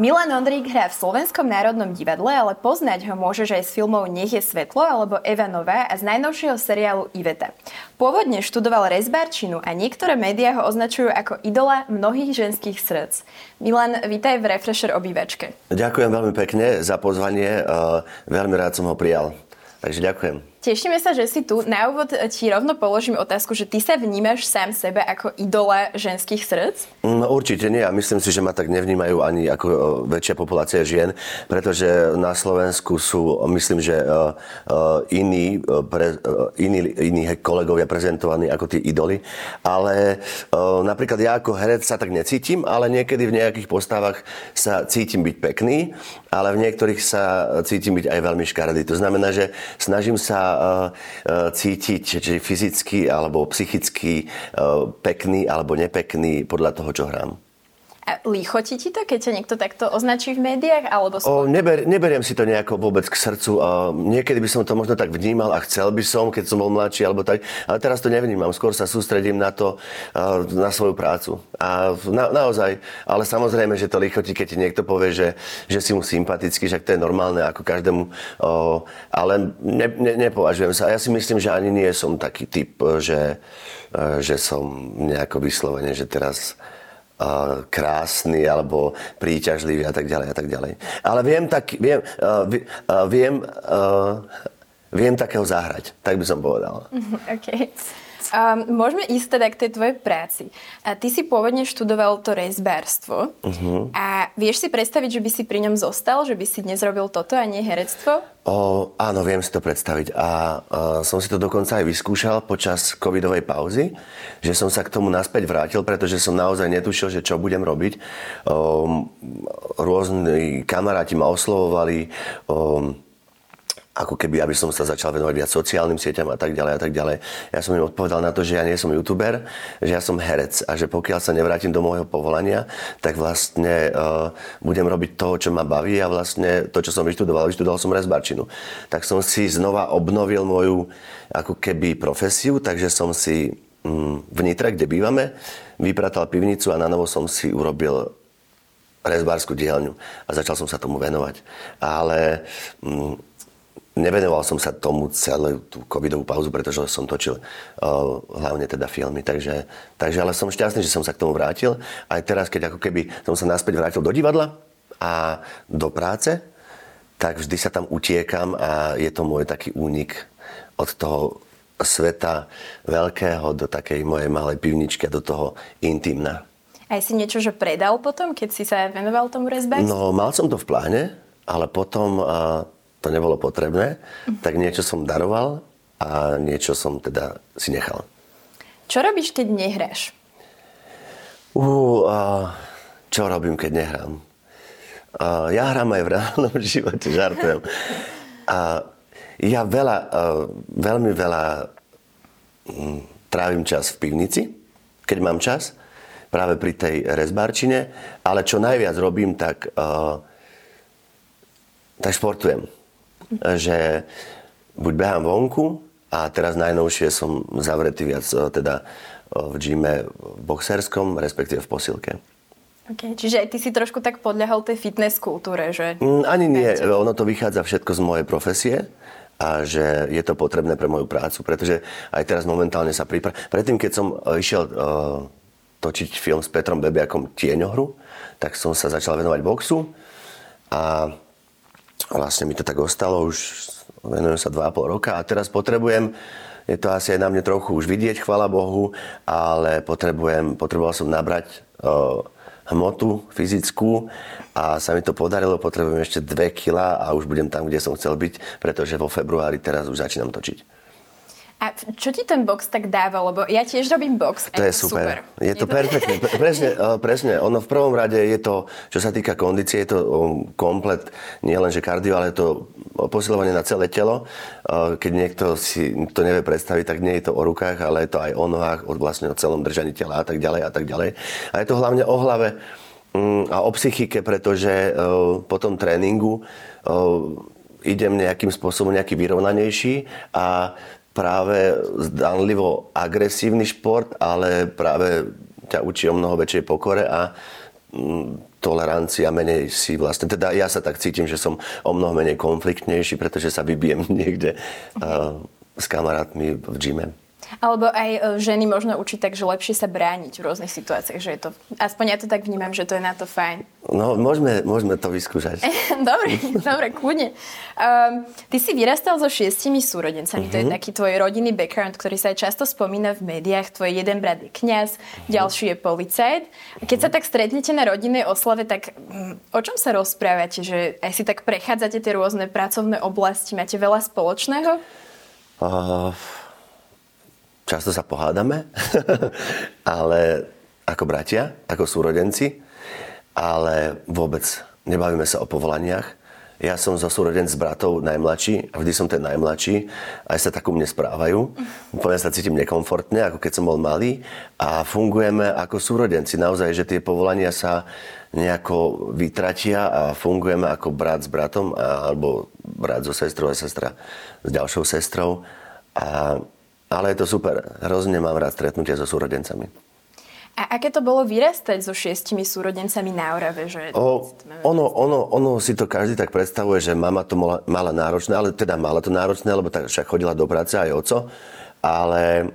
Milan Ondrík hrá v Slovenskom národnom divadle, ale poznať ho môžeš aj z filmov Nech je svetlo alebo Eva Nová a z najnovšieho seriálu Iveta. Pôvodne študoval rezbarčinu a niektoré médiá ho označujú ako idola mnohých ženských srdc. Milan, vítaj v Refresher obývačke. Ďakujem veľmi pekne za pozvanie, veľmi rád som ho prijal. Takže ďakujem. Tešíme sa, že si tu. Na úvod ti rovno položím otázku, že ty sa vnímaš sám sebe ako idola ženských srdc? No, určite nie a myslím si, že ma tak nevnímajú ani ako e, väčšia populácia žien, pretože na Slovensku sú, myslím, že e, e, iní, pre, iní, iní kolegovia prezentovaní ako tí idoly, ale napríklad ja ako herec sa tak necítim, ale niekedy v nejakých postavách sa cítim byť pekný, ale v niektorých sa cítim byť aj veľmi škaredý. To znamená, že snažím sa cítiť, či fyzicky alebo psychicky pekný alebo nepekný podľa toho, čo hrám. A lichotí ti to, keď ťa niekto takto označí v médiách? Alebo o, neber, neberiem si to nejako vôbec k srdcu. A niekedy by som to možno tak vnímal a chcel by som, keď som bol mladší alebo tak. Ale teraz to nevnímam. Skôr sa sústredím na to, na svoju prácu. A na, naozaj. Ale samozrejme, že to lichotí, keď ti niekto povie, že, že si mu sympatický, že to je normálne ako každému. O, ale ne, ne, nepovažujem sa. A ja si myslím, že ani nie som taký typ, že, že som nejako vyslovene, že teraz krásny alebo príťažlivý a tak ďalej a tak ďalej. Ale viem, tak, viem, viem, viem takého zahrať, tak by som povedal. Okay. Um, môžeme ísť teda k tej tvojej práci. A ty si pôvodne študoval to rezbárstvo. Uh-huh. A vieš si predstaviť, že by si pri ňom zostal? Že by si dnes robil toto a nie herectvo? O, áno, viem si to predstaviť. A, a som si to dokonca aj vyskúšal počas covidovej pauzy, že som sa k tomu naspäť vrátil, pretože som naozaj netušil, že čo budem robiť. O, rôzni kamaráti ma oslovovali. O, ako keby, aby som sa začal venovať viac sociálnym sieťam a tak ďalej a tak ďalej. Ja som im odpovedal na to, že ja nie som youtuber, že ja som herec a že pokiaľ sa nevrátim do môjho povolania, tak vlastne uh, budem robiť to, čo ma baví a vlastne to, čo som vyštudoval, vyštudoval som rezbarčinu. Tak som si znova obnovil moju ako keby profesiu, takže som si um, v Nitre, kde bývame, vypratal pivnicu a na novo som si urobil rezbárskú dielňu a začal som sa tomu venovať. Ale um, nevenoval som sa tomu celú tú covidovú pauzu, pretože som točil uh, hlavne teda filmy. Takže, takže ale som šťastný, že som sa k tomu vrátil. Aj teraz, keď ako keby som sa naspäť vrátil do divadla a do práce, tak vždy sa tam utiekam a je to môj taký únik od toho sveta veľkého do takej mojej malej pivničky a do toho intimna. Aj si niečo, že predal potom, keď si sa venoval tomu rezbe? No, mal som to v pláne, ale potom uh, to nebolo potrebné, tak niečo som daroval a niečo som teda si nechal. Čo robíš, keď nehráš? Uh, uh, čo robím, keď nehrám? Uh, ja hrám aj v reálnom živote, žartujem. A ja veľa, uh, veľmi veľa um, trávim čas v pivnici, keď mám čas, práve pri tej rezbárčine, ale čo najviac robím, tak, uh, tak športujem že buď behám vonku a teraz najnovšie som zavretý viac e, teda e, v gyme boxerskom, respektíve v posilke. Okay, čiže aj ty si trošku tak podľahol tej fitness kultúre, že? Mm, ani nie, ono to vychádza všetko z mojej profesie a že je to potrebné pre moju prácu, pretože aj teraz momentálne sa pripravujem. Predtým, keď som e, išiel uh, točiť film s Petrom Bebiakom Tieňohru, tak som sa začal venovať boxu a vlastne mi to tak ostalo, už venujem sa 2,5 roka a teraz potrebujem, je to asi aj na mne trochu už vidieť, chvala Bohu, ale potrebujem, potreboval som nabrať uh, hmotu fyzickú a sa mi to podarilo, potrebujem ešte 2 kg a už budem tam, kde som chcel byť, pretože vo februári teraz už začínam točiť. A čo ti ten box tak dáva? Lebo ja tiež robím box. To je super. super. Je to perfektné. Presne, presne. Ono v prvom rade je to, čo sa týka kondície, je to komplet nie len že kardio, ale je to posilovanie na celé telo. Keď niekto si to nevie predstaviť, tak nie je to o rukách, ale je to aj o nohách, o, vlastne o celom držaní tela a tak ďalej a tak ďalej. A je to hlavne o hlave mm, a o psychike, pretože po tom tréningu idem nejakým spôsobom nejaký vyrovnanejší a práve zdanlivo agresívny šport, ale práve ťa učí o mnoho väčšej pokore a mm, tolerancia, menej si vlastne, teda ja sa tak cítim, že som o mnoho menej konfliktnejší, pretože sa vybijem niekde uh, s kamarátmi v gyme. Alebo aj e, ženy možno učiť tak, že lepšie sa brániť v rôznych situáciách, že je to, aspoň ja to tak vnímam, že to je na to fajn. No, môžeme, môžeme to vyskúšať. dobre, dobre, kľudne. Um, ty si vyrastal so šiestimi súrodencami, uh-huh. to je mhm. taký tvoj rodinný background, ktorý sa aj často spomína v médiách. Tvoj jeden brat je kňaz, uh-huh. ďalší je policajt. A keď sa tak stretnete na rodinnej oslave, tak um, o čom sa rozprávate? Že aj si tak prechádzate tie rôzne pracovné oblasti, máte veľa spoločného? Uh, Často sa pohádame, ale ako bratia, ako súrodenci, ale vôbec nebavíme sa o povolaniach. Ja som zo súrodenc bratov najmladší a vždy som ten najmladší. Aj sa tak u mne správajú. Úplne sa cítim nekomfortne, ako keď som bol malý. A fungujeme ako súrodenci. Naozaj, že tie povolania sa nejako vytratia a fungujeme ako brat s bratom alebo brat so sestrou a sestra s ďalšou sestrou. A ale je to super. Hrozne mám rád stretnutia so súrodencami. A aké to bolo vyrastať so šiestimi súrodencami na Orave? Že... O, ono, ono, ono si to každý tak predstavuje, že mama to mala, mala náročné, ale teda mala to náročné, lebo tak však chodila do práce aj oco. Ale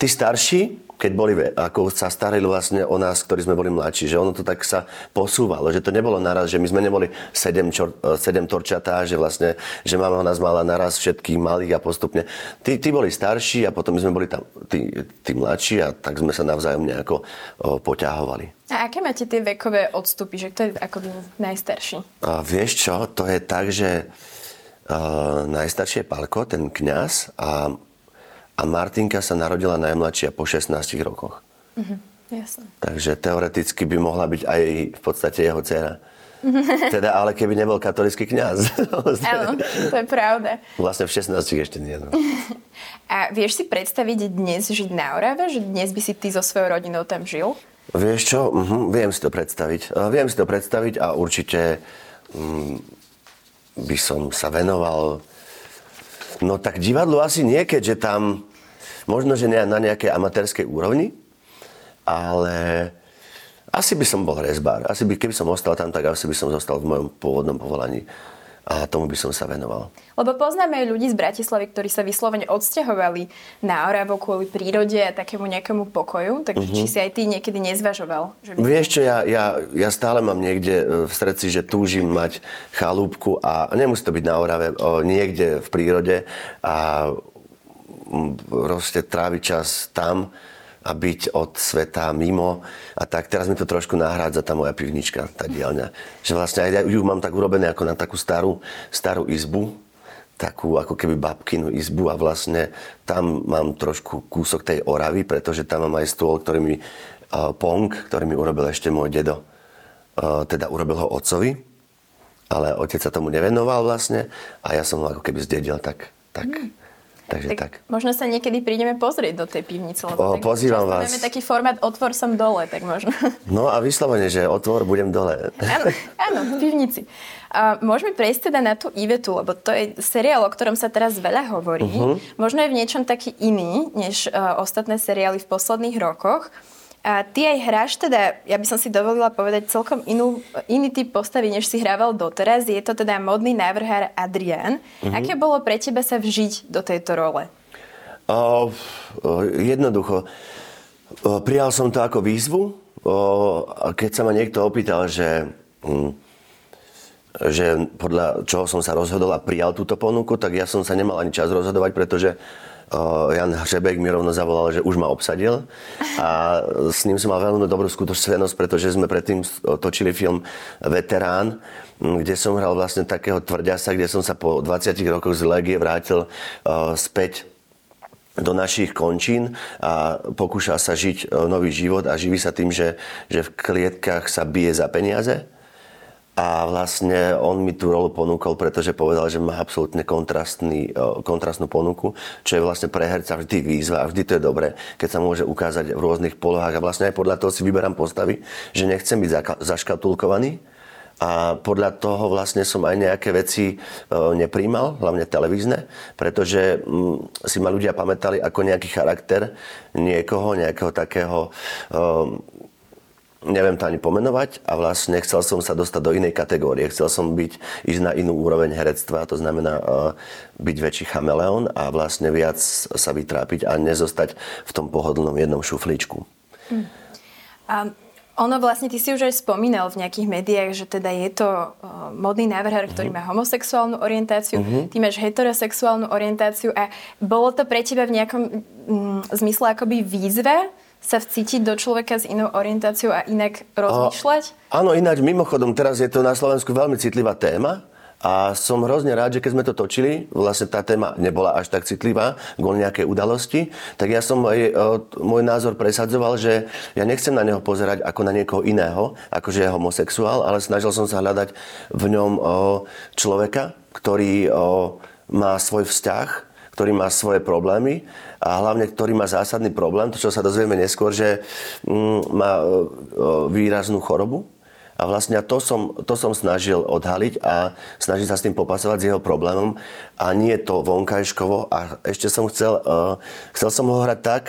tí starší, keď boli, ako sa starili vlastne o nás, ktorí sme boli mladší, že ono to tak sa posúvalo, že to nebolo naraz, že my sme neboli sedem, čor, e, sedem torčatá, že vlastne, že mama nás mala naraz všetkých malých a postupne. Tí, tí boli starší a potom my sme boli tam tí, tí mladší a tak sme sa navzájom nejako o, poťahovali. A aké máte tie vekové odstupy, že kto je ako najstarší? A vieš čo, to je tak, že uh, najstarší je Palko, ten kňaz a a Martinka sa narodila najmladšia po 16 rokoch. Mm-hmm, jasne. Takže teoreticky by mohla byť aj v podstate jeho dcera. Teda, ale keby nebol katolický kňaz. Áno, to je pravda. Vlastne v 16 ešte nie. No. A vieš si predstaviť dnes žiť na Orave? Že dnes by si ty so svojou rodinou tam žil? Vieš čo? Uh-huh, viem si to predstaviť. Uh, viem si to predstaviť a určite um, by som sa venoval No tak divadlo asi nie, keďže tam možno, že na nejakej amatérskej úrovni, ale asi by som bol rezbár. Asi by, keby som ostal tam, tak asi by som zostal v mojom pôvodnom povolaní a tomu by som sa venoval. Lebo poznáme ľudí z Bratislavy, ktorí sa vyslovene odsťahovali na Oravu kvôli prírode a takému nejakému pokoju, takže uh-huh. či si aj ty niekedy nezvažoval? Že by... Vieš čo, ja, ja, ja stále mám niekde e, v srdci, že túžim mať chalúbku a nemusí to byť na Orave, o, niekde v prírode a proste tráviť čas tam, a byť od sveta mimo. A tak teraz mi to trošku nahrádza tá moja pivnička, tá dielňa. Že vlastne aj ju mám tak urobené ako na takú starú, starú izbu, takú ako keby babkinu izbu a vlastne tam mám trošku kúsok tej Oravy, pretože tam mám aj stôl, ktorý mi, pong, ktorý mi urobil ešte môj dedo. Teda urobil ho otcovi, ale otec sa tomu nevenoval vlastne a ja som ho ako keby zdedil tak, tak mm Takže tak, tak. Možno sa niekedy prídeme pozrieť do tej pivnice. Lebo o, tak pozývam vás. Máme taký formát otvor som dole, tak možno. No a vyslovene, že otvor budem dole. Áno, áno v pivnici. A môžeme prejsť teda na tú Ivetu, lebo to je seriál, o ktorom sa teraz veľa hovorí. Uh-huh. Možno je v niečom taký iný, než uh, ostatné seriály v posledných rokoch. A ty aj hráš teda, ja by som si dovolila povedať, celkom inú, iný typ postavy, než si hrával doteraz. Je to teda modný návrhár Adrian. Mm-hmm. Aké bolo pre teba sa vžiť do tejto role? O, jednoducho. O, prijal som to ako výzvu. O, keď sa ma niekto opýtal, že, hm, že podľa čoho som sa rozhodol a prijal túto ponuku, tak ja som sa nemal ani čas rozhodovať, pretože Jan Hřebek mi rovno zavolal, že už ma obsadil a s ním som mal veľmi dobrú skutočnosť, pretože sme predtým točili film Veterán, kde som hral vlastne takého tvrďasa, kde som sa po 20 rokoch z Legie vrátil späť do našich končín a pokúša sa žiť nový život a živí sa tým, že, že v klietkách sa bije za peniaze a vlastne on mi tú rolu ponúkol, pretože povedal, že má absolútne kontrastný, kontrastnú ponuku, čo je vlastne pre herca vždy výzva a vždy to je dobré, keď sa môže ukázať v rôznych polohách. A vlastne aj podľa toho si vyberám postavy, že nechcem byť zaškatulkovaný, a podľa toho vlastne som aj nejaké veci nepríjmal, hlavne televízne, pretože mm, si ma ľudia pamätali ako nejaký charakter niekoho, nejakého takého neviem to ani pomenovať a vlastne chcel som sa dostať do inej kategórie. Chcel som byť, ísť na inú úroveň herectva, to znamená uh, byť väčší chameleón a vlastne viac sa vytrápiť a nezostať v tom pohodlnom jednom šuflíčku. Hmm. A ono vlastne, ty si už aj spomínal v nejakých médiách, že teda je to uh, modný návrhár, ktorý uh-huh. má homosexuálnu orientáciu, uh-huh. ty máš heterosexuálnu orientáciu a bolo to pre teba v nejakom mm, zmysle akoby výzve sa vcítiť do človeka s inou orientáciou a inak rozmýšľať? A, áno, ináč mimochodom, teraz je to na Slovensku veľmi citlivá téma. A som hrozne rád, že keď sme to točili, vlastne tá téma nebola až tak citlivá kvôli nejakej udalosti, tak ja som aj, môj názor presadzoval, že ja nechcem na neho pozerať ako na niekoho iného, ako že je homosexuál, ale snažil som sa hľadať v ňom človeka, ktorý má svoj vzťah ktorý má svoje problémy a hlavne ktorý má zásadný problém, to čo sa dozvieme neskôr, že mm, má e, e, výraznú chorobu. A vlastne to som, to som snažil odhaliť a snažiť sa s tým popasovať s jeho problémom a nie to vonkajškovo. A ešte som chcel, uh, chcel som ho hrať tak,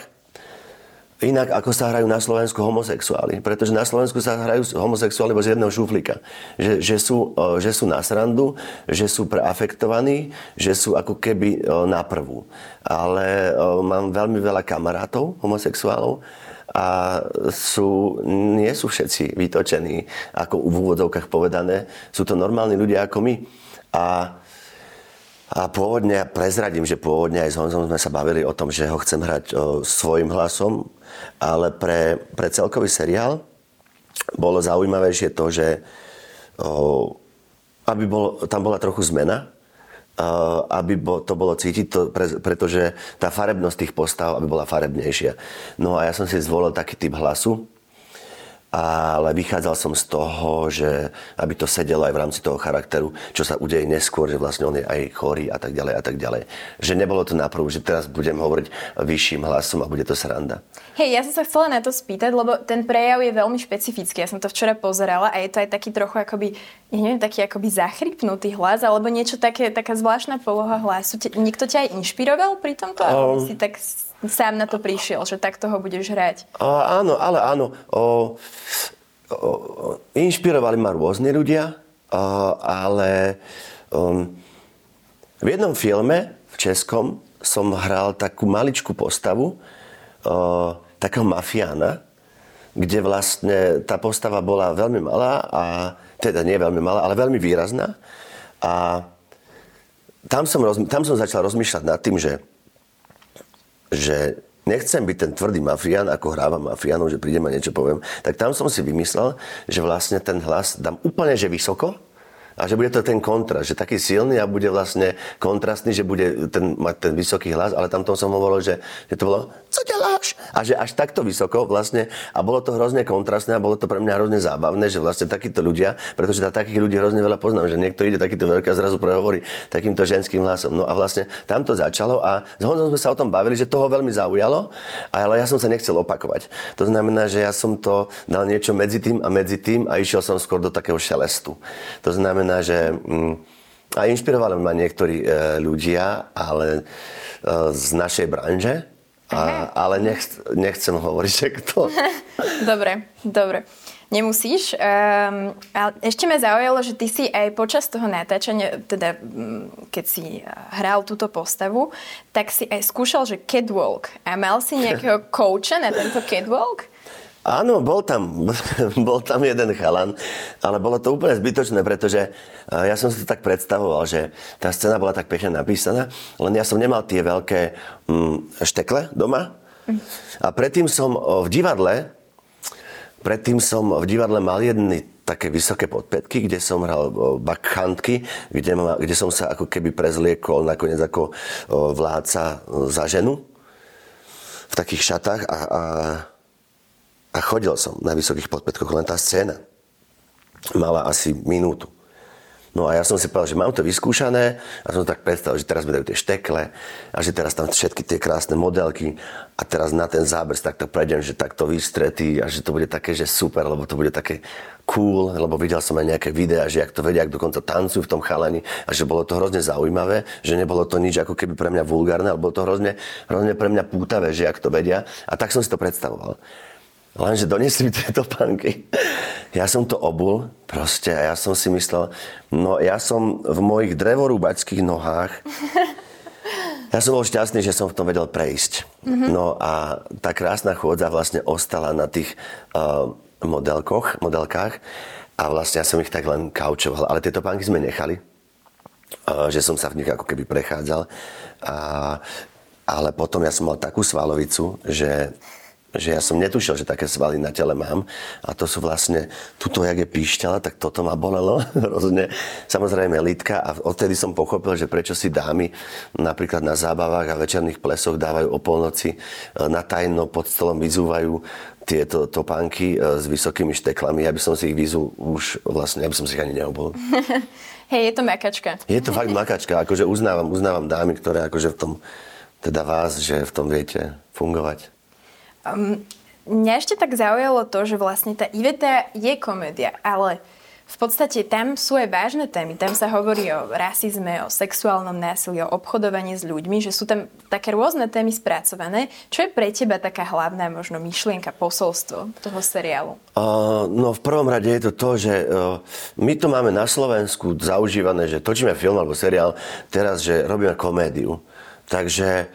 inak ako sa hrajú na Slovensku homosexuáli. Pretože na Slovensku sa hrajú homosexuáli z jedného šuflíka. Že, že, sú, že sú na srandu, že sú preafektovaní, že sú ako keby na prvú. Ale mám veľmi veľa kamarátov homosexuálov a sú, nie sú všetci vytočení, ako v úvodzovkách povedané. Sú to normálni ľudia ako my. A a pôvodne, prezradím, že pôvodne aj s Honzom sme sa bavili o tom, že ho chcem hrať o, svojim hlasom, ale pre, pre celkový seriál bolo zaujímavejšie to, že o, aby bol, tam bola trochu zmena, aby bo, to bolo cítiť, to, pre, pretože tá farebnosť tých postav, aby bola farebnejšia. No a ja som si zvolil taký typ hlasu, ale vychádzal som z toho, že aby to sedelo aj v rámci toho charakteru, čo sa udeje neskôr, že vlastne on je aj chorý a tak ďalej a tak ďalej. Že nebolo to naprv, že teraz budem hovoriť vyšším hlasom a bude to sranda. Hej, ja som sa chcela na to spýtať, lebo ten prejav je veľmi špecifický. Ja som to včera pozerala a je to aj taký trochu akoby, ja neviem, taký akoby zachrypnutý hlas, alebo niečo také, taká zvláštna poloha hlasu. Niekto ťa aj inšpiroval pri tomto? Um, si tak sám na to prišiel, že takto ho budeš hrať? A, áno, ale áno. O, o, inšpirovali ma rôzne ľudia, o, ale o, v jednom filme v Českom som hral takú maličkú postavu, o, takého mafiána, kde vlastne tá postava bola veľmi malá, a, teda nie veľmi malá, ale veľmi výrazná. A tam som, tam som začal rozmýšľať nad tým, že že nechcem byť ten tvrdý mafián, ako hrávam mafiánov, že prídem a niečo poviem, tak tam som si vymyslel, že vlastne ten hlas dám úplne že vysoko, a že bude to ten kontrast, že taký silný a bude vlastne kontrastný, že bude ten, mať ten vysoký hlas, ale tam som hovoril, že, že to bolo, co ďaláš? A že až takto vysoko vlastne, a bolo to hrozne kontrastné a bolo to pre mňa hrozne zábavné, že vlastne takíto ľudia, pretože tá takých ľudí hrozne veľa poznám, že niekto ide takýto veľký a zrazu prehovorí takýmto ženským hlasom. No a vlastne tam to začalo a s Honzom sme sa o tom bavili, že toho veľmi zaujalo, ale ja som sa nechcel opakovať. To znamená, že ja som to dal niečo medzi tým a medzi tým a išiel som skôr do takého šelestu. To znamená, znamená, že mm, a inšpirovali ma niektorí e, ľudia, ale e, z našej branže, a, ale nech, nechcem hovoriť, že kto. dobre, dobre. Nemusíš. Um, ale ešte ma zaujalo, že ty si aj počas toho natáčania, teda mm, keď si hral túto postavu, tak si aj skúšal, že catwalk. A mal si nejakého kouča na tento catwalk? Áno, bol tam, bol tam jeden chalan, ale bolo to úplne zbytočné, pretože ja som si to tak predstavoval, že tá scéna bola tak pekne napísaná, len ja som nemal tie veľké mm, štekle doma. A predtým som v divadle, predtým som v divadle mal jedny také vysoké podpätky, kde som hral bakhantky, kde, kde som sa ako keby prezliekol nakoniec ako vládca za ženu v takých šatách a, a a chodil som na vysokých podpätkoch, len tá scéna. mala asi minútu. No a ja som si povedal, že mám to vyskúšané a som tak predstavil, že teraz mi dajú tie štekle a že teraz tam všetky tie krásne modelky a teraz na ten záber takto prejdem, že takto vystretý a že to bude také, že super, lebo to bude také cool, lebo videl som aj nejaké videá, že jak to vedia, ak dokonca tancujú v tom chalani a že bolo to hrozne zaujímavé, že nebolo to nič ako keby pre mňa vulgárne, ale bolo to hrozne, hrozne pre mňa pútavé, že jak to vedia a tak som si to predstavoval. Lenže donesli mi tieto panky. Ja som to obul proste a ja som si myslel, no ja som v mojich drevorúbačských nohách ja som bol šťastný, že som v tom vedel prejsť. Mm-hmm. No a tá krásna chôdza vlastne ostala na tých uh, modelkoch, modelkách a vlastne ja som ich tak len kaučoval. Ale tieto pánky sme nechali, uh, že som sa v nich ako keby prechádzal. A, ale potom ja som mal takú svalovicu, že že ja som netušil, že také svaly na tele mám. A to sú vlastne, tuto, jak je píšťala, tak toto ma bolelo hrozne. Samozrejme lítka a odtedy som pochopil, že prečo si dámy napríklad na zábavách a večerných plesoch dávajú o polnoci e, na tajno pod stolom vyzúvajú tieto topánky e, s vysokými šteklami, aby som si ich vyzul už vlastne, aby som si ich ani neobol. Hej, je to makačka. Je to fakt makačka, akože uznávam, uznávam dámy, ktoré akože v tom, teda vás, že v tom viete fungovať. Um, mňa ešte tak zaujalo to, že vlastne tá Iveta je komédia, ale v podstate tam sú aj vážne témy. Tam sa hovorí o rasizme, o sexuálnom násilí, o obchodovaní s ľuďmi, že sú tam také rôzne témy spracované. Čo je pre teba taká hlavná možno myšlienka, posolstvo toho seriálu? Uh, no v prvom rade je to to, že uh, my to máme na Slovensku zaužívané, že točíme film alebo seriál, teraz, že robíme komédiu. Takže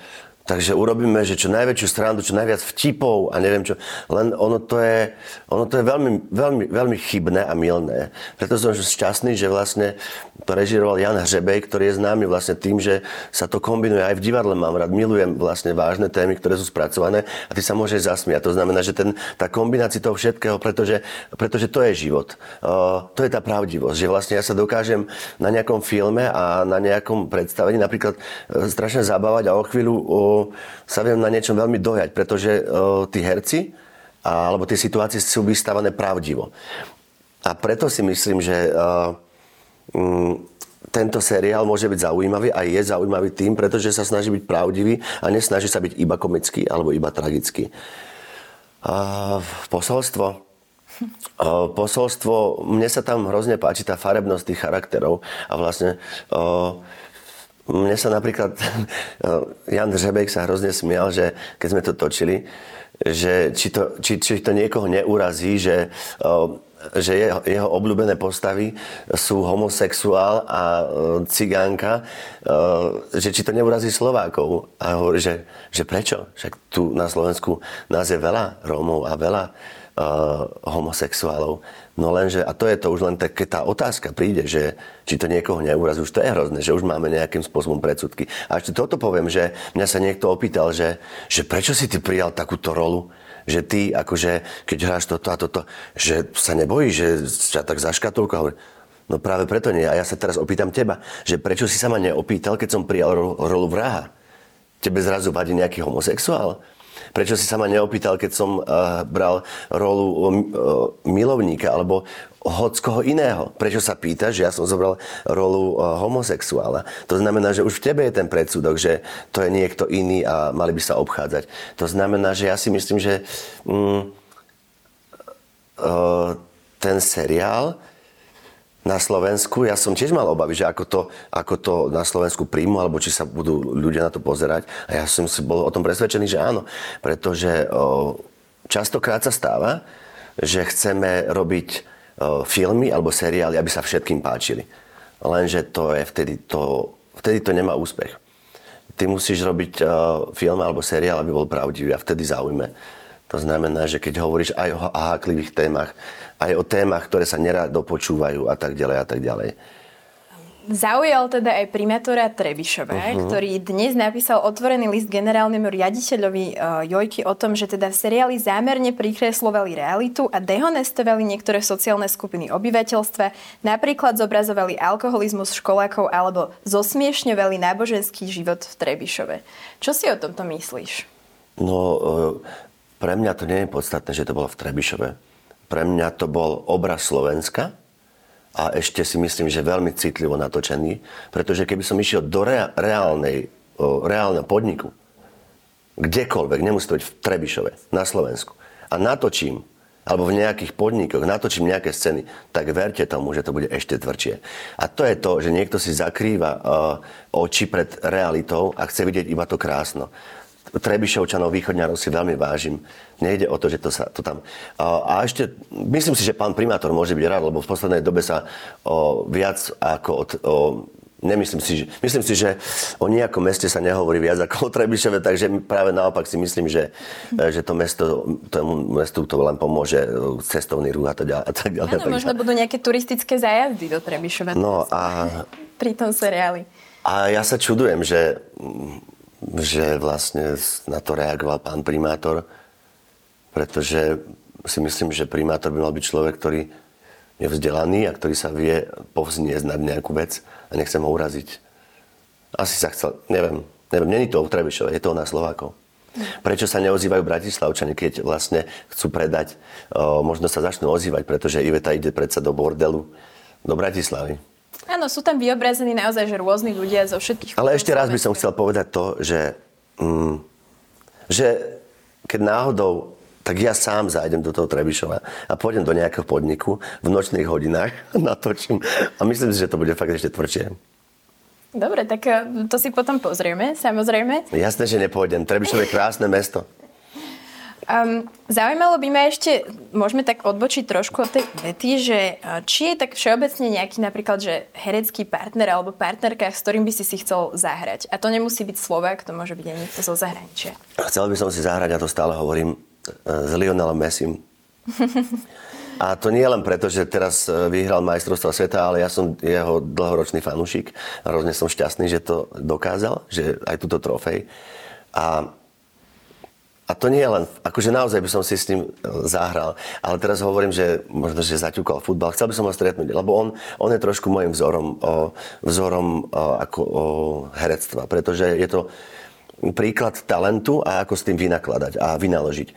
Takže urobíme, že čo najväčšiu stranu, čo najviac vtipov a neviem čo. Len ono to je, ono to je veľmi, veľmi, veľmi chybné a milné. Preto som šťastný, že vlastne to režiroval Jan Hřebej, ktorý je známy vlastne tým, že sa to kombinuje aj v divadle. Mám rád, milujem vlastne vážne témy, ktoré sú spracované a ty sa môžeš zasmiať. To znamená, že ten, tá kombinácia toho všetkého, pretože, pretože to je život. Uh, to je tá pravdivosť, že vlastne ja sa dokážem na nejakom filme a na nejakom predstavení napríklad uh, strašne zabávať a o chvíľu uh, sa viem na niečom veľmi dojať, pretože uh, tí herci alebo tie situácie sú vystavané pravdivo. A preto si myslím, že uh, um, tento seriál môže byť zaujímavý a je zaujímavý tým, pretože sa snaží byť pravdivý a nesnaží sa byť iba komický alebo iba tragický. Posolstvo. Uh, posolstvo, mne sa tam hrozne páči tá farebnosť tých charakterov a vlastne mne sa napríklad, Jan Dřebek sa hrozne smial, že keď sme to točili, že či to, či, či to niekoho neurazí, že, že jeho, jeho obľúbené postavy sú homosexuál a cigánka, že či to neurazí Slovákov. A hovorí, že, že prečo? Však tu na Slovensku nás je veľa Rómov a veľa homosexuálov. No lenže, a to je to už len tak, keď tá otázka príde, že či to niekoho neurazí, už to je hrozné, že už máme nejakým spôsobom predsudky. A ešte toto poviem, že mňa sa niekto opýtal, že, že prečo si ty prijal takúto rolu, že ty, akože, keď hráš toto a toto, že sa nebojíš, že sa tak zaškatulka No práve preto nie. A ja sa teraz opýtam teba, že prečo si sa ma neopýtal, keď som prijal rolu vraha? Tebe zrazu vadí nejaký homosexuál? Prečo si sa ma neopýtal, keď som uh, bral rolu uh, milovníka alebo hoď koho iného. Prečo sa pýta, že ja som zobral rolu uh, homosexuála? To znamená, že už v tebe je ten predsudok, že to je niekto iný a mali by sa obchádzať. To znamená, že ja si myslím, že um, uh, ten seriál na Slovensku, ja som tiež mal obavy, že ako to, ako to na Slovensku príjmu, alebo či sa budú ľudia na to pozerať. A ja som si bol o tom presvedčený, že áno. Pretože o, častokrát sa stáva, že chceme robiť o, filmy alebo seriály, aby sa všetkým páčili. Lenže to je vtedy to, vtedy to nemá úspech. Ty musíš robiť o, film alebo seriál, aby bol pravdivý a vtedy zaujme. To znamená, že keď hovoríš aj o háklivých témach, aj o témach, ktoré sa nerado počúvajú a tak ďalej a tak ďalej. Zaujal teda aj primátora Trebišové, uh-huh. ktorý dnes napísal otvorený list generálnemu riaditeľovi uh, Jojky o tom, že teda v seriáli zámerne prikreslovali realitu a dehonestovali niektoré sociálne skupiny obyvateľstva, napríklad zobrazovali alkoholizmus školákov alebo zosmiešňovali náboženský život v Trebišove. Čo si o tomto myslíš? No, uh, pre mňa to nie je podstatné, že to bolo v Trebišove pre mňa to bol obraz Slovenska a ešte si myslím, že veľmi citlivo natočený, pretože keby som išiel do reálnej, reálneho podniku, kdekoľvek, nemusí to byť v Trebišove, na Slovensku, a natočím, alebo v nejakých podnikoch, natočím nejaké scény, tak verte tomu, že to bude ešte tvrdšie. A to je to, že niekto si zakrýva uh, oči pred realitou a chce vidieť iba to krásno. Trebišovčanov, východňarov si veľmi vážim. Nejde o to, že to sa to tam... A ešte, myslím si, že pán primátor môže byť rád, lebo v poslednej dobe sa o, viac ako od, o, Nemyslím si, že, myslím si, že o nejakom meste sa nehovorí viac ako o Trebišove, takže práve naopak si myslím, že, že to mesto, tomu mestu to len pomôže cestovný ruch a tak ďalej. A tak ďalej Áno, možno budú nejaké turistické zájazdy do Trebišova. No a... Pri tom seriáli. A ja sa čudujem, že že vlastne na to reagoval pán primátor, pretože si myslím, že primátor by mal byť človek, ktorý je vzdelaný a ktorý sa vie povzniesť nad nejakú vec a nechcem ho uraziť. Asi sa chcel, neviem, neviem, není to o Trebišove, je to o nás Slovákov. Prečo sa neozývajú Bratislavčani, keď vlastne chcú predať, o, možno sa začnú ozývať, pretože Iveta ide predsa do bordelu, do Bratislavy. Áno, sú tam vyobrazení naozaj že rôzni ľudia zo všetkých... Ale ešte raz by som chcel povedať to, že, mm, že keď náhodou tak ja sám zájdem do toho Trebišova a pôjdem do nejakého podniku v nočných hodinách, natočím a myslím si, že to bude fakt ešte tvrdšie. Dobre, tak eh, to si potom pozrieme, samozrejme. Jasné, že nepôjdem. Trebišov je krásne mesto. Um, zaujímalo by ma ešte, môžeme tak odbočiť trošku od tej vety, že či je tak všeobecne nejaký napríklad, že herecký partner alebo partnerka, s ktorým by si si chcel zahrať. A to nemusí byť Slovak, to môže byť aj niekto zo zahraničia. Chcel by som si zahrať, a to stále hovorím, e, s Lionelom Messim. A to nie len preto, že teraz e, vyhral majstrovstvo sveta, ale ja som jeho dlhoročný fanúšik. Hrozne som šťastný, že to dokázal, že aj túto trofej. A a to nie je len, akože naozaj by som si s ním e, zahral, ale teraz hovorím, že možno, že zaťukal futbal. Chcel by som ho stretnúť, lebo on, on je trošku môjim vzorom, o, vzorom o, ako o herectva, pretože je to, príklad talentu a ako s tým vynakladať a vynaložiť.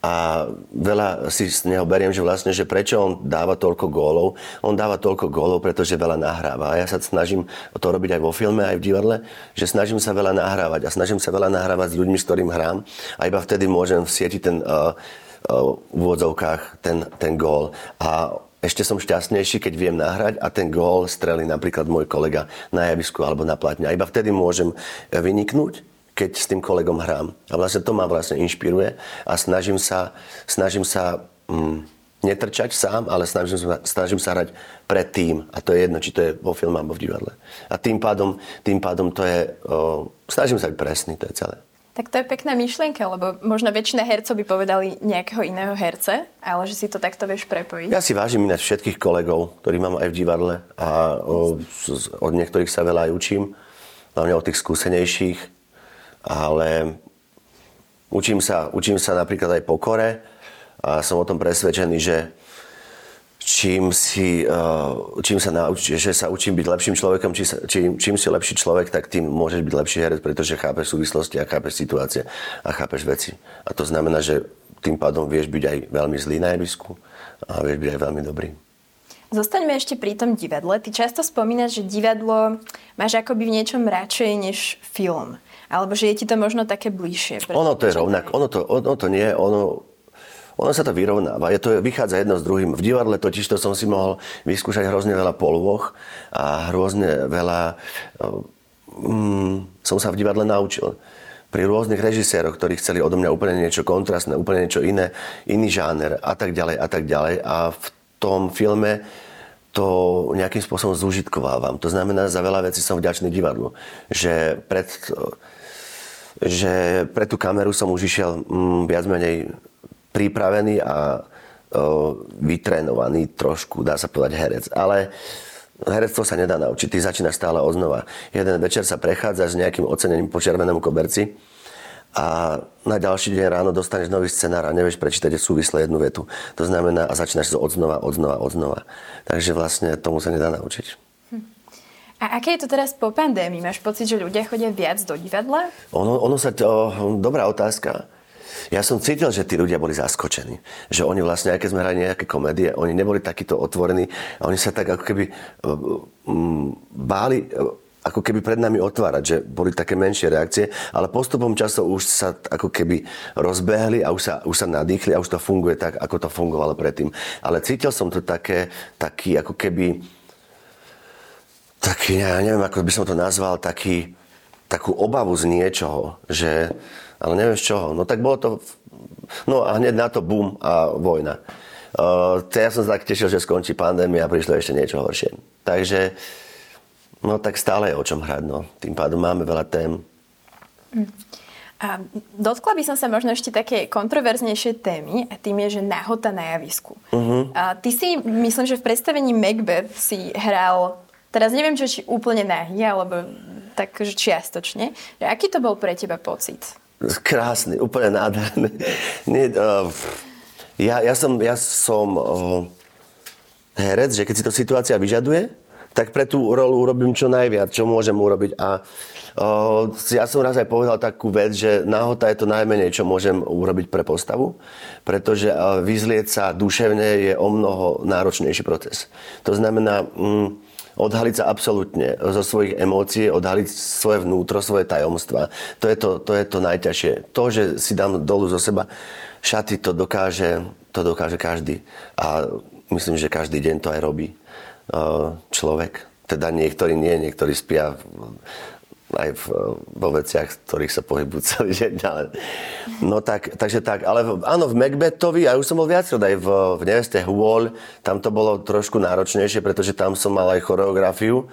A veľa si z neho beriem, že vlastne, že prečo on dáva toľko gólov. On dáva toľko gólov, pretože veľa nahráva. A ja sa snažím to robiť aj vo filme, aj v divadle, že snažím sa veľa nahrávať a snažím sa veľa nahrávať s ľuďmi, s ktorým hrám a iba vtedy môžem v sieti ten uh, uh, v úvodzovkách ten, ten gól. A ešte som šťastnejší, keď viem nahrať a ten gól strelí napríklad môj kolega na javisku alebo na platne. A iba vtedy môžem vyniknúť keď s tým kolegom hrám. A vlastne to ma vlastne inšpiruje a snažím sa, snažím sa mm, netrčať sám, ale snažím sa, snažím sa hrať pre tým. A to je jedno, či to je vo filme alebo v divadle. A tým pádom, tým pádom to je... O, snažím sa byť presný, to je celé. Tak to je pekná myšlienka, lebo možno väčšina hercov by povedali nejakého iného herce, ale že si to takto vieš prepojiť. Ja si vážim ináč všetkých kolegov, ktorí mám aj v divadle a o, od niektorých sa veľa aj učím, hlavne od tých skúsenejších ale učím sa, učím sa napríklad aj pokore a som o tom presvedčený, že čím, si, eh, čím sa naučí, že sa učím byť lepším človekom, čím, čím, čím si lepší človek, tak tým môžeš byť lepší herec, pretože chápeš súvislosti a chápeš situácie a chápeš veci. A to znamená, že tým pádom vieš byť aj veľmi zlý na javisku a vieš byť aj veľmi dobrý. Zostaňme ešte pri tom divadle. Ty často spomínaš, že divadlo máš akoby v niečom radšej než film. Alebo že je ti to možno také bližšie. Ono to je rovnak. Ono to, ono to nie, ono, ono sa to vyrovnáva. Je to, vychádza jedno s druhým. V divadle totiž to som si mohol vyskúšať hrozne veľa polôch a hrozne veľa... Um, som sa v divadle naučil pri rôznych režiséroch, ktorí chceli odo mňa úplne niečo kontrastné, úplne niečo iné, iný žáner a tak ďalej a tak ďalej. A v tom filme to nejakým spôsobom zúžitkovávam. To znamená, za veľa vecí som vďačný divadlu. Že pred že pre tú kameru som už išiel mm, viac menej pripravený a o, vytrénovaný trošku, dá sa povedať, herec. Ale herectvo sa nedá naučiť, ty začínaš stále oznova. Jeden večer sa prechádza s nejakým ocenením po červenom koberci a na ďalší deň ráno dostaneš nový scenár a nevieš prečítať súvisle jednu vetu. To znamená, a začínaš to odznova, odznova, odznova. Takže vlastne tomu sa nedá naučiť. A aké je to teraz po pandémii? Máš pocit, že ľudia chodia viac do divadla? Ono, ono sa... To, dobrá otázka. ja som cítil, že tí ľudia boli zaskočení. Že oni vlastne, aj keď sme hrali nejaké komédie, oni neboli takíto otvorení a oni sa tak ako keby um, báli ako keby pred nami otvárať, že boli také menšie reakcie, ale postupom času už sa ako keby rozbehli a už sa, už sa nadýchli a už to funguje tak, ako to fungovalo predtým. Ale cítil som to také, taký ako keby taký, ja neviem, ako by som to nazval, taký, takú obavu z niečoho, že, ale neviem z čoho. No tak bolo to, no a hneď na to bum a vojna. Uh, ja som sa tak tešil, že skončí pandémia a prišlo ešte niečo horšie. Takže, no tak stále je o čom hrať, no. Tým pádom máme veľa tém. Mm. A dotkla by som sa možno ešte také kontroverznejšie témy a tým je, že nahota na javisku. Uh-huh. A ty si, myslím, že v predstavení Macbeth si hral Teraz neviem, čo či úplne nahý, alebo tak že čiastočne. Že aký to bol pre teba pocit? Krásny, úplne nádherný. Nie, uh, ja, ja som, ja som uh, herec, že keď si to situácia vyžaduje, tak pre tú rolu urobím čo najviac, čo môžem urobiť. A uh, ja som raz aj povedal takú vec, že náhota je to najmenej, čo môžem urobiť pre postavu, pretože uh, vyzlieť sa duševne je o mnoho náročnejší proces. To znamená... Um, odhaliť sa absolútne zo svojich emócií, odhaliť svoje vnútro, svoje tajomstva. To je to, to je to najťažšie. To, že si dám dolu zo seba šaty, to dokáže, to dokáže každý. A myslím, že každý deň to aj robí človek. Teda niektorí nie, niektorí spia aj v, vo veciach, v ktorých sa pohybujú celý deň. Ale, no tak, takže tak, ale v, áno, v Macbethovi, a už som bol viackrát aj v, v Neveste Hôľ, tam to bolo trošku náročnejšie, pretože tam som mal aj choreografiu e,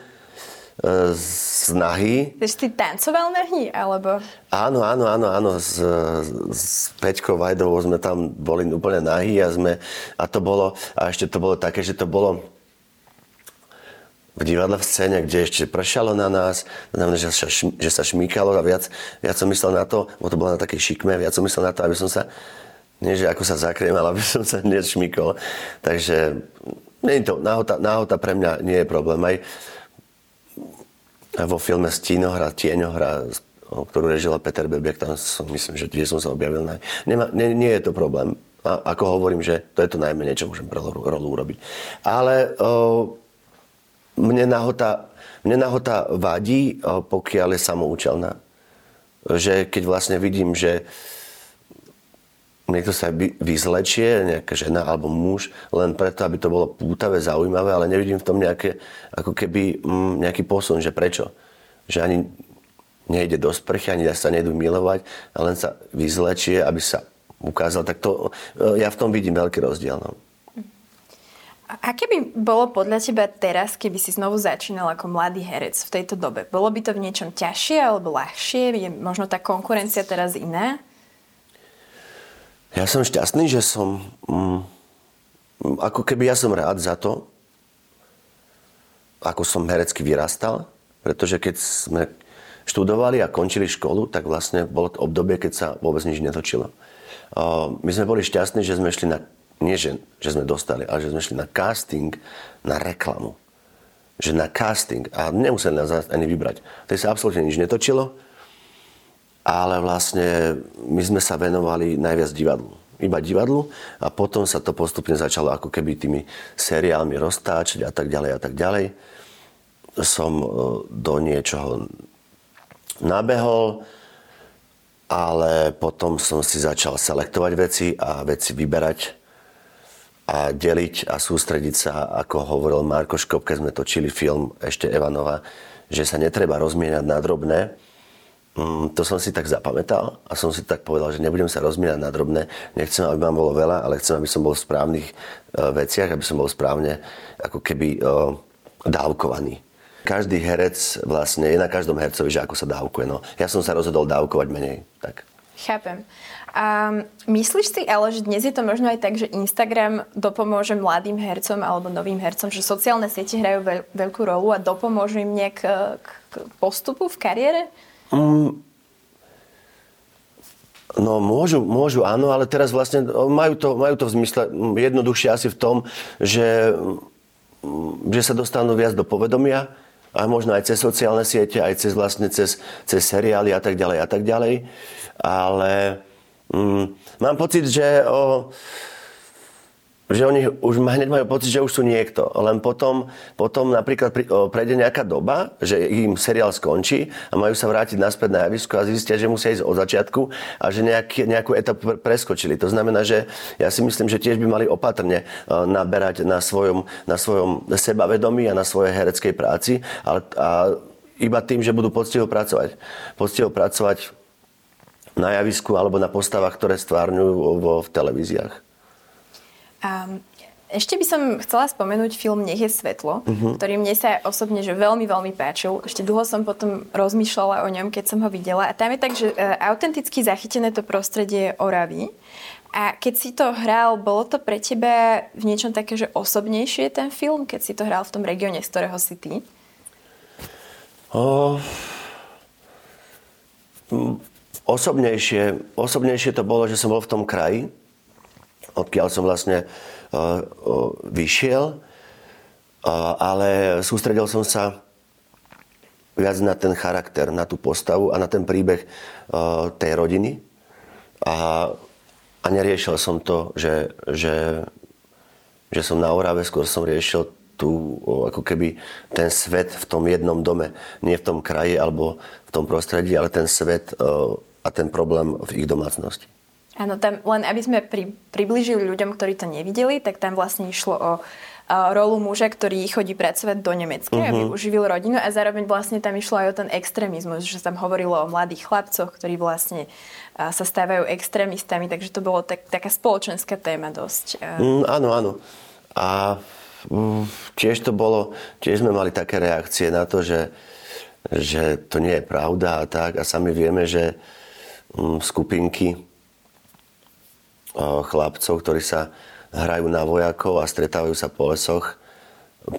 z nahy. Takže ty tancoval nahy, alebo? Áno, áno, áno, áno. S, s Peťkou Vajdovou sme tam boli úplne nahy a sme, a to bolo, a ešte to bolo také, že to bolo, v divadle v scéne, kde ešte pršalo na nás, znamená, že sa, že sa šmíkalo a viac, viac som myslel na to, bo to bolo na takej šikme, viac som myslel na to, aby som sa, nie že ako sa zakriem, ale aby som sa nešmíkol. Takže nie to, náhota, náhota pre mňa nie je problém. Aj, vo filme Stínohra, Tieňohra, ktorú režila Peter Bebiak, tam som, myslím, že kde som sa objavil. Nemá, nie, nie je to problém. A ako hovorím, že to je to najmenej, čo môžem pre rolu urobiť. Ale o, mne nahota, mne nahota vadí, pokiaľ je samoučelná. Že keď vlastne vidím, že niekto sa vyzlečie, nejaká žena alebo muž, len preto, aby to bolo pútavé, zaujímavé, ale nevidím v tom nejaké, ako keby mm, nejaký posun, že prečo. Že ani nejde do sprchy, ani sa nejdu milovať, ale len sa vyzlečie, aby sa ukázal. Tak to, ja v tom vidím veľký rozdiel. No. A aké by bolo podľa teba teraz, keby si znovu začínal ako mladý herec v tejto dobe? Bolo by to v niečom ťažšie alebo ľahšie? Je možno tá konkurencia teraz iná? Ja som šťastný, že som... Mm, ako keby ja som rád za to, ako som herecky vyrastal, pretože keď sme študovali a končili školu, tak vlastne bolo to obdobie, keď sa vôbec nič netočilo. My sme boli šťastní, že sme šli na nie že, že sme dostali, ale že sme šli na casting na reklamu. Že na casting. A nemuseli nás ani vybrať. To sa absolútne nič netočilo, ale vlastne my sme sa venovali najviac divadlu. Iba divadlu a potom sa to postupne začalo ako keby tými seriálmi roztáčať a tak ďalej a tak ďalej. Som e, do niečoho nabehol, ale potom som si začal selektovať veci a veci vyberať a deliť a sústrediť sa, ako hovoril Marko Škop, keď sme točili film ešte Evanova, že sa netreba rozmienať na drobné. Mm, to som si tak zapamätal a som si tak povedal, že nebudem sa rozmienať na drobné. Nechcem, aby ma bolo veľa, ale chcem, aby som bol v správnych uh, veciach, aby som bol správne ako keby uh, dávkovaný. Každý herec vlastne je na každom hercovi, že ako sa dávkuje. No. Ja som sa rozhodol dávkovať menej. Tak. Chápem. A myslíš si ale, že dnes je to možno aj tak, že Instagram dopomôže mladým hercom alebo novým hercom, že sociálne siete hrajú veľ, veľkú rolu a dopomôžu im nejak k, k postupu v kariére? Mm, No môžu, môžu, áno, ale teraz vlastne majú to, majú to v zmysle jednoduchšie asi v tom, že, že sa dostanú viac do povedomia a možno aj cez sociálne siete, aj cez vlastne cez, cez seriály a tak ďalej a tak ďalej. Ale Mm, mám pocit, že o, že oni už hneď majú pocit, že už sú niekto. Len potom, potom napríklad pri, o, prejde nejaká doba, že im seriál skončí a majú sa vrátiť naspäť na javisko a zistia, že musia ísť od začiatku a že nejaký, nejakú etapu preskočili. To znamená, že ja si myslím, že tiež by mali opatrne o, naberať na svojom, na svojom sebavedomí a na svojej hereckej práci ale, a iba tým, že budú poctivo pracovať. Poctivo pracovať na javisku alebo na postavách, ktoré stvárňujú vo, v televíziách. Um, ešte by som chcela spomenúť film Nech je svetlo, uh-huh. ktorý mne sa osobne že veľmi, veľmi páčil. Ešte dlho som potom rozmýšľala o ňom, keď som ho videla. A tam je tak, že uh, autenticky zachytené to prostredie Oravy. A keď si to hral, bolo to pre teba v niečom také, že osobnejšie ten film, keď si to hral v tom regióne, z ktorého si ty? Oh, osobnejšie, osobnejšie to bolo, že som bol v tom kraji, odkiaľ som vlastne uh, vyšiel, ale sústredil som sa viac na ten charakter, na tú postavu a na ten príbeh uh, tej rodiny. A, a neriešil som to, že, že, že som na Orave, skôr som riešil tú, ako keby ten svet v tom jednom dome. Nie v tom kraji alebo v tom prostredí, ale ten svet a ten problém v ich domácnosti. Áno, tam len aby sme pri, približili ľuďom, ktorí to nevideli, tak tam vlastne išlo o rolu muža, ktorý chodí pracovať do Nemecka, uh-huh. aby mhm. uživil rodinu a zároveň vlastne tam išlo aj o ten extrémizmus, že tam hovorilo o mladých chlapcoch, ktorí vlastne sa stávajú extrémistami, takže to bolo tak, taká spoločenská téma dosť. Mm, áno, áno. A tiež to bolo, tiež sme mali také reakcie na to, že, že to nie je pravda a tak. A sami vieme, že mm, skupinky chlapcov, ktorí sa hrajú na vojakov a stretávajú sa po lesoch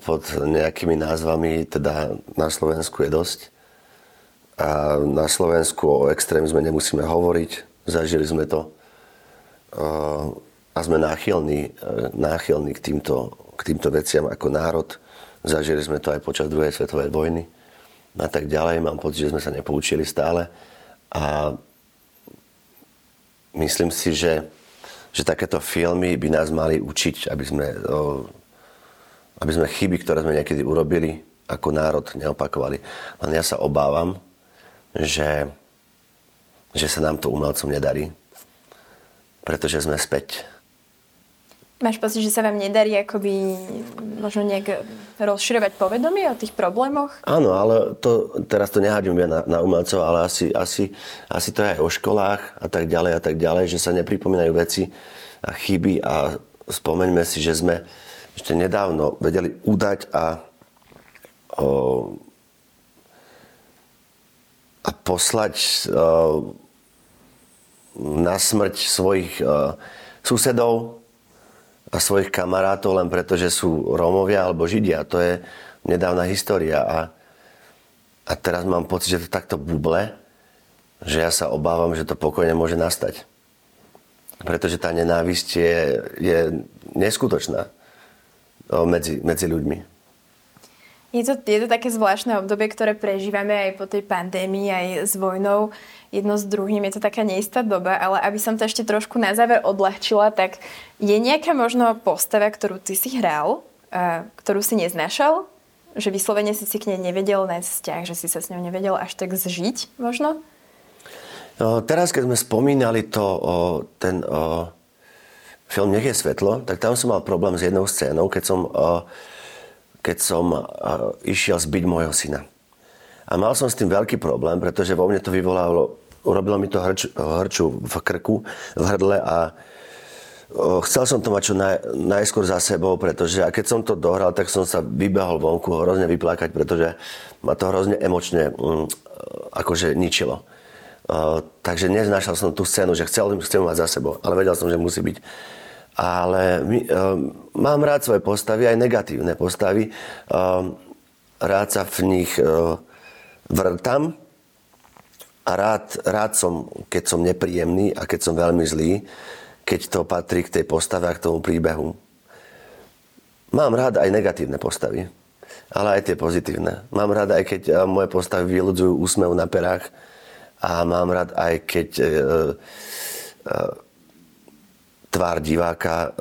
pod nejakými názvami, teda na Slovensku je dosť. A na Slovensku o extrémizme nemusíme hovoriť, zažili sme to a sme náchylní, náchylní k týmto k týmto veciam ako národ. Zažili sme to aj počas druhej svetovej vojny a tak ďalej. Mám pocit, že sme sa nepoučili stále. A myslím si, že, že takéto filmy by nás mali učiť, aby sme, aby sme chyby, ktoré sme niekedy urobili, ako národ neopakovali. Len ja sa obávam, že, že sa nám to umelcom nedarí, pretože sme späť Máš pocit, že sa vám nedarí akoby možno nejak rozširovať povedomie o tých problémoch? Áno, ale to, teraz to nehádím ja na, na umelcov, ale asi, asi, asi to je aj o školách a tak ďalej a tak ďalej, že sa nepripomínajú veci a chyby a spomeňme si, že sme ešte nedávno vedeli udať a o, a poslať o, na smrť svojich o, susedov, a svojich kamarátov len preto, že sú Rómovia alebo Židia. To je nedávna história. A, a teraz mám pocit, že to takto buble, že ja sa obávam, že to pokojne môže nastať. Pretože tá nenávisť je, je neskutočná medzi, medzi ľuďmi. Je to, je to také zvláštne obdobie, ktoré prežívame aj po tej pandémii, aj s vojnou jedno s druhým. Je to taká neistá doba, ale aby som to ešte trošku na záver odľahčila, tak je nejaká možno postava, ktorú ty si hral, ktorú si neznášal? Že vyslovene si si k nej nevedel nájsť vzťah, že si sa s ňou nevedel až tak zžiť možno? No, teraz, keď sme spomínali to, o, ten o, film Nech je svetlo, tak tam som mal problém s jednou scénou, keď som o, keď som išiel zbiť môjho syna. A mal som s tým veľký problém, pretože vo mne to vyvolalo, urobilo mi to hrč, hrču v krku, v hrdle a chcel som to mať čo naj, najskôr za sebou, pretože a keď som to dohral, tak som sa vybehol vonku hrozne vyplakať, pretože ma to hrozne emočne mm, akože ničilo. Uh, takže neznášal som tú scénu, že chcel, chcel mať za sebou, ale vedel som, že musí byť ale my, uh, mám rád svoje postavy, aj negatívne postavy. Uh, rád sa v nich uh, vrtam a rád, rád som, keď som nepríjemný a keď som veľmi zlý, keď to patrí k tej postave a k tomu príbehu. Mám rád aj negatívne postavy, ale aj tie pozitívne. Mám rád aj keď moje postavy vyludzujú úsmev na perách a mám rád aj keď uh, tvár diváka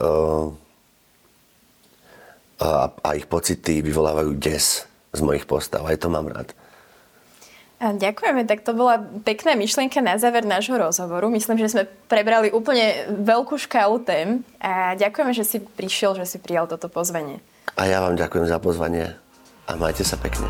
a, a ich pocity vyvolávajú des z mojich postav. Aj to mám rád. A ďakujeme, tak to bola pekná myšlienka na záver nášho rozhovoru. Myslím, že sme prebrali úplne veľkú škálu tém a ďakujeme, že si prišiel, že si prijal toto pozvanie. A ja vám ďakujem za pozvanie a majte sa pekne.